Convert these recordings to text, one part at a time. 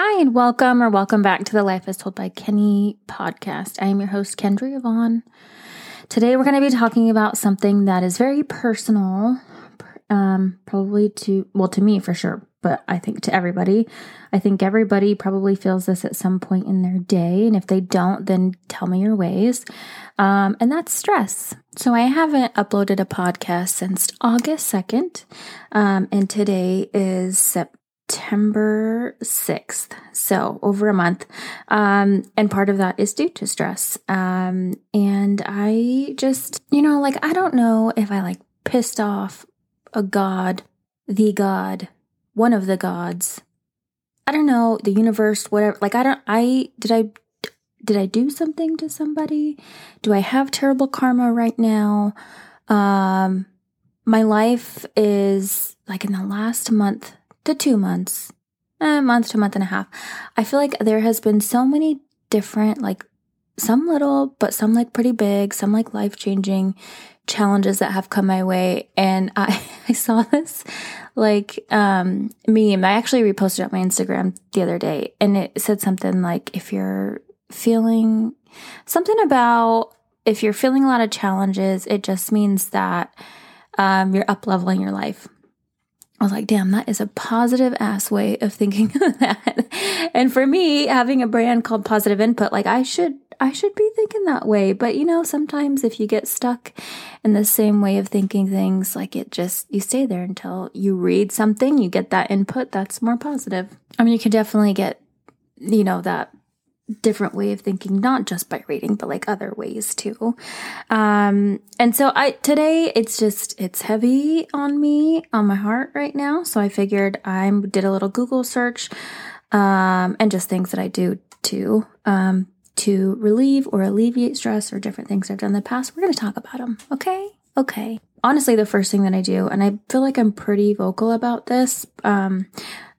Hi, and welcome or welcome back to the Life as Told by Kenny podcast. I am your host, Kendra Yvonne. Today, we're going to be talking about something that is very personal, um, probably to, well, to me for sure, but I think to everybody. I think everybody probably feels this at some point in their day. And if they don't, then tell me your ways. Um, and that's stress. So I haven't uploaded a podcast since August 2nd. Um, and today is September. September 6th. So over a month. Um, and part of that is due to stress. Um, and I just, you know, like, I don't know if I like pissed off a god, the god, one of the gods. I don't know, the universe, whatever. Like, I don't, I, did I, did I do something to somebody? Do I have terrible karma right now? Um, my life is like in the last month to two months, a month to month and a half, I feel like there has been so many different, like some little, but some like pretty big, some like life changing challenges that have come my way. And I, I saw this like um meme. I actually reposted it on my Instagram the other day and it said something like if you're feeling something about if you're feeling a lot of challenges, it just means that um, you're up leveling your life. I was like, damn, that is a positive ass way of thinking of that. And for me, having a brand called Positive Input, like I should, I should be thinking that way. But you know, sometimes if you get stuck in the same way of thinking things, like it just, you stay there until you read something, you get that input that's more positive. I mean, you can definitely get, you know, that different way of thinking, not just by reading, but like other ways too. Um, and so I, today it's just, it's heavy on me, on my heart right now. So I figured I did a little Google search, um, and just things that I do to, um, to relieve or alleviate stress or different things I've done in the past. We're going to talk about them. Okay. Okay. Honestly, the first thing that I do, and I feel like I'm pretty vocal about this, um,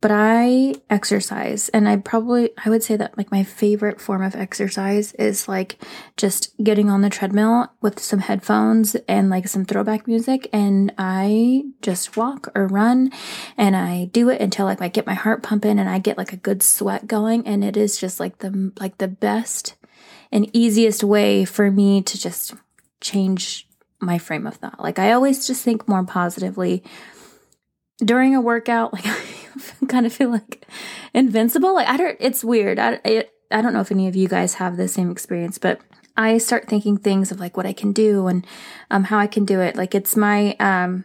but I exercise and I probably, I would say that like my favorite form of exercise is like just getting on the treadmill with some headphones and like some throwback music. And I just walk or run and I do it until like I get my heart pumping and I get like a good sweat going. And it is just like the, like the best and easiest way for me to just change my frame of thought. Like I always just think more positively during a workout. Like I kind of feel like invincible. Like I don't, it's weird. I, it, I don't know if any of you guys have the same experience, but I start thinking things of like what I can do and um, how I can do it. Like it's my, um,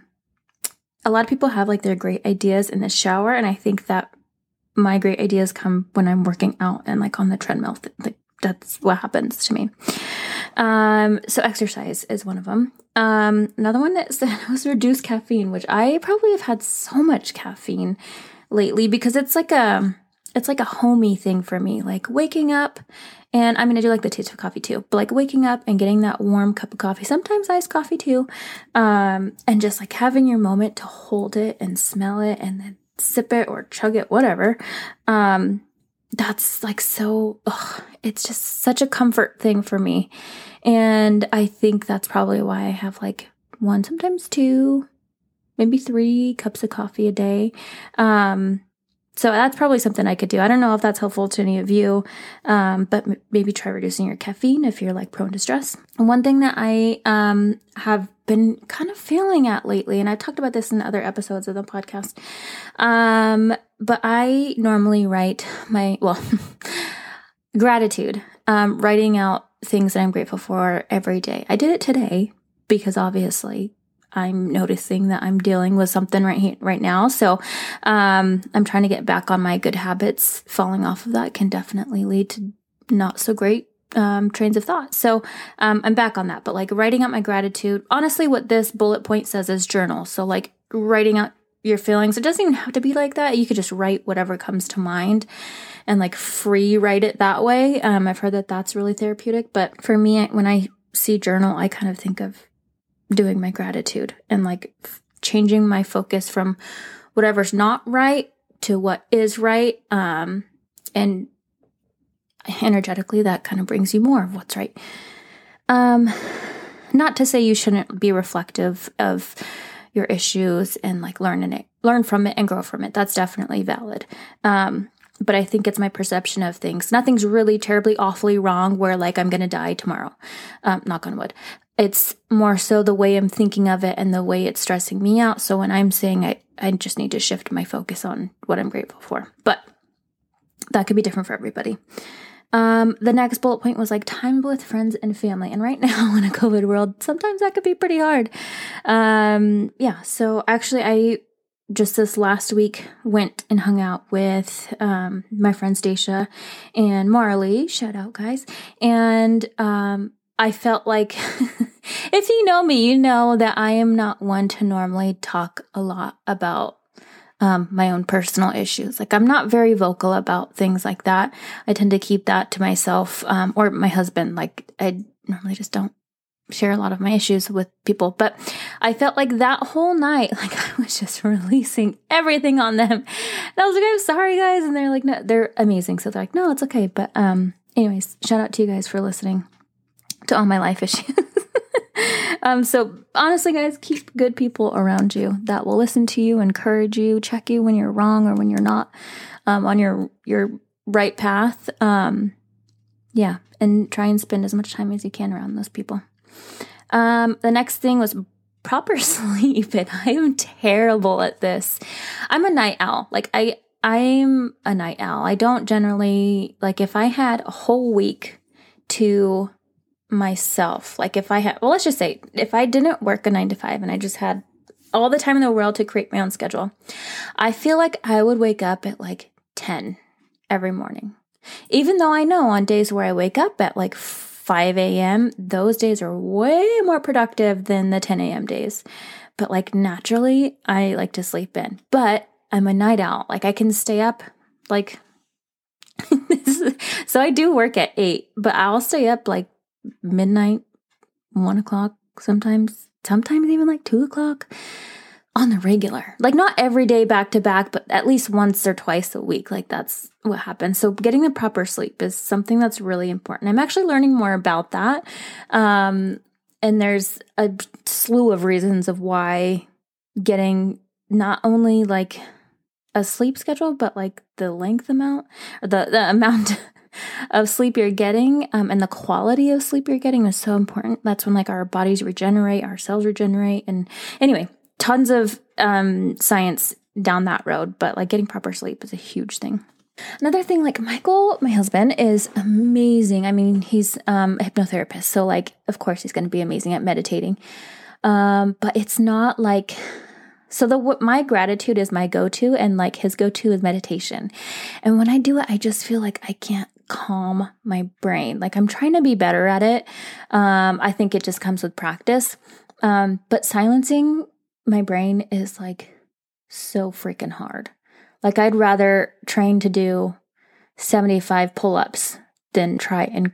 a lot of people have like their great ideas in the shower. And I think that my great ideas come when I'm working out and like on the treadmill. Like that's what happens to me. Um, so exercise is one of them. Um, another one is was reduce caffeine, which I probably have had so much caffeine lately because it's like a it's like a homey thing for me. Like waking up and I'm gonna do like the taste of coffee too, but like waking up and getting that warm cup of coffee, sometimes iced coffee too, um, and just like having your moment to hold it and smell it and then sip it or chug it, whatever. Um, that's like so, ugh, it's just such a comfort thing for me. And I think that's probably why I have like one, sometimes two, maybe three cups of coffee a day. Um, so that's probably something I could do. I don't know if that's helpful to any of you, um, but m- maybe try reducing your caffeine if you're like prone to stress. And one thing that I um, have been kind of failing at lately, and I've talked about this in other episodes of the podcast, um, but I normally write my, well, gratitude, um, writing out things that I'm grateful for every day. I did it today because obviously I'm noticing that I'm dealing with something right here, right now. So, um, I'm trying to get back on my good habits. Falling off of that can definitely lead to not so great um, trains of thought. So um, I'm back on that. But like writing out my gratitude, honestly, what this bullet point says is journal. So like writing out your feelings. It doesn't even have to be like that. You could just write whatever comes to mind and like free write it that way. Um, I've heard that that's really therapeutic. But for me, when I see journal, I kind of think of doing my gratitude and like changing my focus from whatever's not right to what is right. Um, and energetically, that kind of brings you more of what's right. Um, not to say you shouldn't be reflective of your issues and like learn it, learn from it and grow from it. That's definitely valid. Um, but I think it's my perception of things. Nothing's really terribly awfully wrong where like I'm going to die tomorrow. Um, knock on wood. It's more so the way I'm thinking of it and the way it's stressing me out. So when I'm saying I, I just need to shift my focus on what I'm grateful for. But that could be different for everybody. Um, the next bullet point was like time with friends and family. And right now in a COVID world, sometimes that could be pretty hard. Um, yeah. So actually, I just this last week went and hung out with um, my friend Stacia and Marley. Shout out, guys. And um, I felt like if you know me, you know that I am not one to normally talk a lot about um, my own personal issues. Like I'm not very vocal about things like that. I tend to keep that to myself um, or my husband. Like I normally just don't share a lot of my issues with people. But I felt like that whole night, like I was just releasing everything on them. And I was like, I'm sorry, guys. And they're like, no, they're amazing. So they're like, no, it's okay. But um, anyways, shout out to you guys for listening to all my life issues. um, so honestly, guys, keep good people around you that will listen to you, encourage you, check you when you're wrong or when you're not um, on your your right path. Um, yeah, and try and spend as much time as you can around those people. Um, the next thing was proper sleep, and I am terrible at this. I'm a night owl. Like I, I'm a night owl. I don't generally like if I had a whole week to myself. Like if I had, well, let's just say if I didn't work a nine to five and I just had all the time in the world to create my own schedule, I feel like I would wake up at like 10 every morning. Even though I know on days where I wake up at like 5 a.m., those days are way more productive than the 10 a.m. days. But like naturally, I like to sleep in. But I'm a night owl. Like I can stay up like so I do work at eight, but I'll stay up like midnight, one o'clock, sometimes, sometimes even like two o'clock on the regular. Like not every day back to back, but at least once or twice a week. Like that's what happens. So getting the proper sleep is something that's really important. I'm actually learning more about that. Um, and there's a slew of reasons of why getting not only like a sleep schedule, but like the length amount or the, the amount of sleep you're getting um, and the quality of sleep you're getting is so important. That's when like our bodies regenerate, our cells regenerate. And anyway, tons of um, science down that road, but like getting proper sleep is a huge thing. Another thing, like Michael, my husband, is amazing. I mean, he's um, a hypnotherapist, so like, of course, he's going to be amazing at meditating. Um, but it's not like so the what my gratitude is my go-to and like his go-to is meditation. And when I do it, I just feel like I can't calm my brain. Like I'm trying to be better at it. Um, I think it just comes with practice. Um, but silencing my brain is like so freaking hard. Like I'd rather train to do 75 pull-ups than try and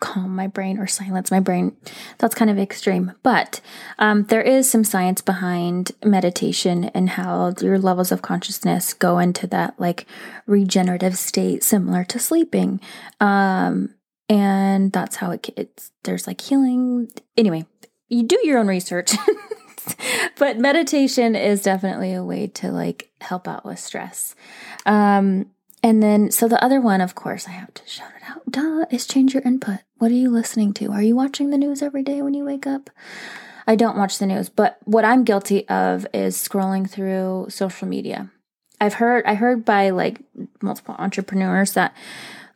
calm my brain or silence my brain. That's kind of extreme. But um, there is some science behind meditation and how your levels of consciousness go into that like regenerative state, similar to sleeping. Um, and that's how it it's there's like healing. Anyway, you do your own research. but meditation is definitely a way to like help out with stress. Um, and then, so the other one, of course, I have to shout it out, duh, is change your input. What are you listening to? Are you watching the news every day when you wake up? I don't watch the news, but what I'm guilty of is scrolling through social media. I've heard, I heard by like multiple entrepreneurs that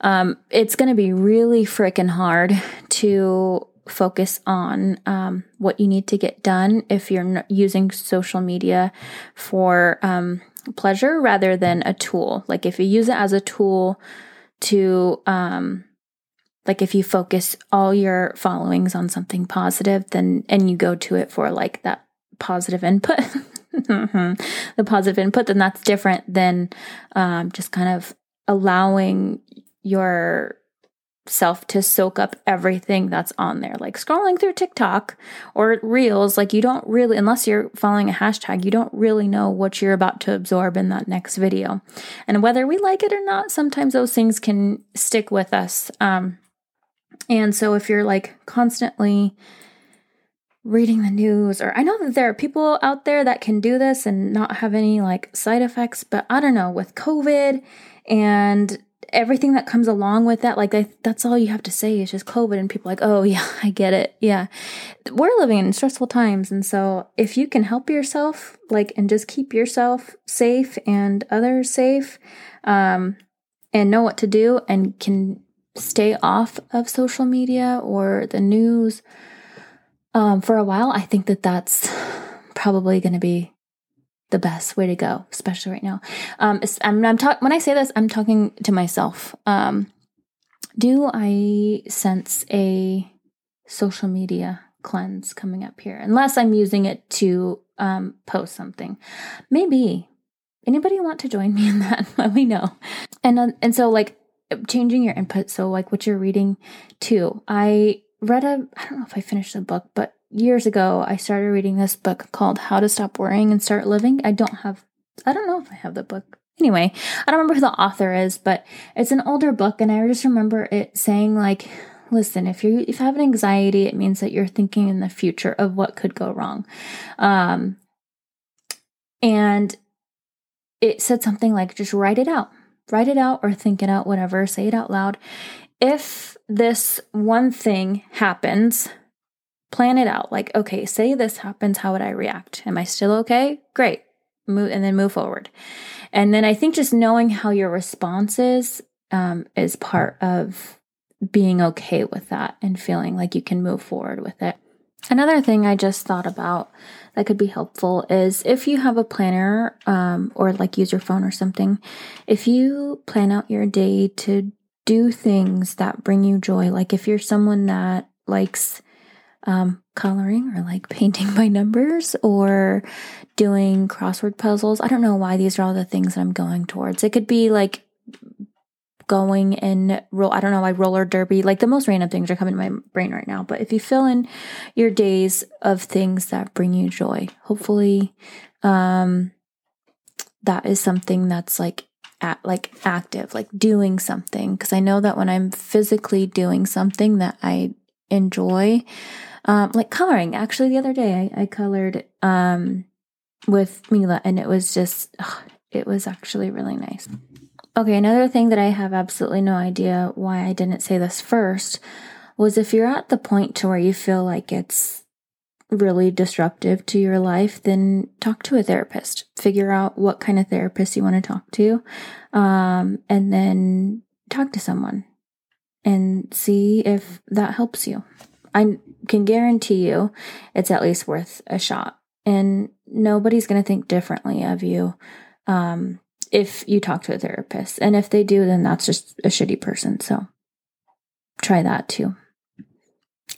um, it's going to be really freaking hard to focus on um, what you need to get done if you're using social media for um, pleasure rather than a tool. Like if you use it as a tool to, um, like if you focus all your followings on something positive, then, and you go to it for like that positive input, the positive input, then that's different than um, just kind of allowing your self to soak up everything that's on there. Like scrolling through TikTok or Reels, like you don't really, unless you're following a hashtag, you don't really know what you're about to absorb in that next video. And whether we like it or not, sometimes those things can stick with us. Um, and so if you're like constantly reading the news, or I know that there are people out there that can do this and not have any like side effects, but I don't know, with COVID and everything that comes along with that like that's all you have to say is just covid and people like oh yeah i get it. Yeah. We're living in stressful times. And so if you can help yourself like and just keep yourself safe and others safe um and know what to do and can stay off of social media or the news um, for a while i think that that's probably going to be the best way to go, especially right now. Um, I'm, I'm talking when I say this, I'm talking to myself. Um, do I sense a social media cleanse coming up here? Unless I'm using it to um, post something, maybe. Anybody want to join me in that? Let me know. And uh, and so like changing your input. So like what you're reading too. I read a I don't know if I finished the book, but years ago, I started reading this book called How to Stop Worrying and Start Living. I don't have, I don't know if I have the book. Anyway, I don't remember who the author is, but it's an older book, and I just remember it saying, like, listen, if you if you have an anxiety, it means that you're thinking in the future of what could go wrong. Um, and it said something like, just write it out, write it out, or think it out, whatever, say it out loud. If this one thing happens, plan it out. Like, okay, say this happens, how would I react? Am I still okay? Great. Move and then move forward. And then I think just knowing how your response is um, is part of being okay with that and feeling like you can move forward with it. Another thing I just thought about that could be helpful is if you have a planner um, or like use your phone or something, if you plan out your day to do things that bring you joy, like if you're someone that likes um, coloring or like painting by numbers or doing crossword puzzles. I don't know why these are all the things that I'm going towards. It could be like going and roll, I don't know, like roller derby, like the most random things are coming to my brain right now. But if you fill in your days of things that bring you joy, hopefully, um, that is something that's like at like active, like doing something. Cause I know that when I'm physically doing something that I enjoy, um, like coloring. Actually, the other day I, I colored um, with Mila, and it was just, ugh, it was actually really nice. Okay, another thing that I have absolutely no idea why I didn't say this first was if you're at the point to where you feel like it's really disruptive to your life, then talk to a therapist. Figure out what kind of therapist you want to talk to, um, and then talk to someone and see if that helps you. I can guarantee you it's at least worth a shot. And nobody's going to think differently of you um, if you talk to a therapist. And if they do, then that's just a shitty person. So try that too.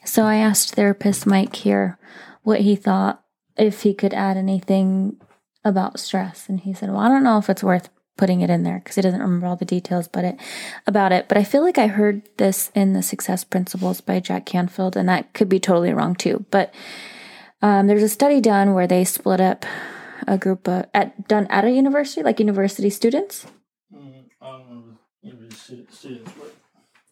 So I asked therapist Mike here what he thought if he could add anything about stress. And he said, Well, I don't know if it's worth putting it in there because he doesn't remember all the details but it about it. But i feel like i heard this in the success principles by jack canfield and that could be totally wrong too. But um, there's a study done where they split up a group of, at done at a university like university students? Mm,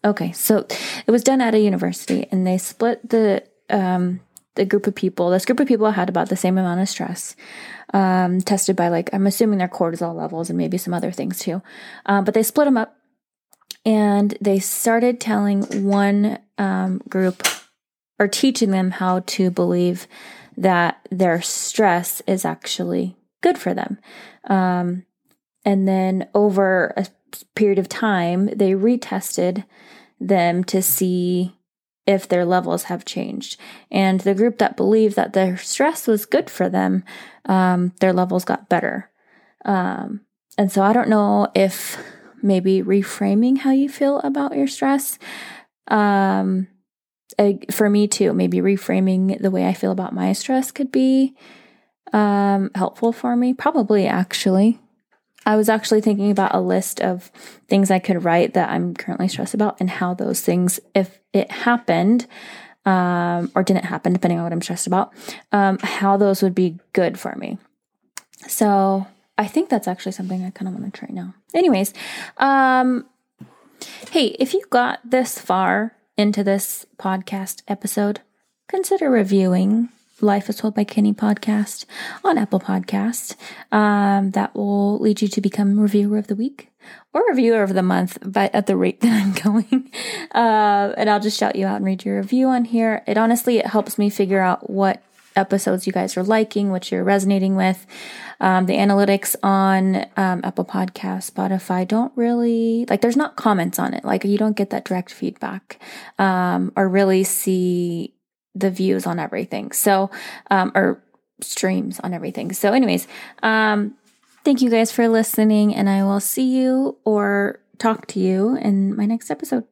okay so it was done at a university and they split the um, the group of people this group of people had about the same amount of stress um, tested by like I'm assuming their cortisol levels and maybe some other things too. Uh, but they split them up and they started telling one um, group or teaching them how to believe that their stress is actually good for them. Um, and then over a period of time, they retested them to see if their levels have changed. And the group that believed that their stress was good for them, um, their levels got better. Um, and so I don't know if maybe reframing how you feel about your stress. Um, for me too, maybe reframing the way I feel about my stress could be um, helpful for me. Probably, actually. I was actually thinking about a list of things I could write that I'm currently stressed about and how those things, if it happened um, or didn't happen, depending on what I'm stressed about, um, how those would be good for me. So I think that's actually something I kind of want to try now. Anyways, um, hey, if you got this far into this podcast episode, consider reviewing Life as Told by Kenny podcast on Apple Podcast. Um, that will lead you to become reviewer of the week. Or reviewer of the month, but at the rate that I'm going. Uh, and I'll just shout you out and read your review on here. It honestly it helps me figure out what episodes you guys are liking, what you're resonating with. Um, the analytics on um, Apple Podcast, Spotify don't really like. There's not comments on it. Like you don't get that direct feedback um, or really see the views on everything. So um, or streams on everything. So, anyways, um, thank you guys for listening, and I will see you or talk to you in my next episode.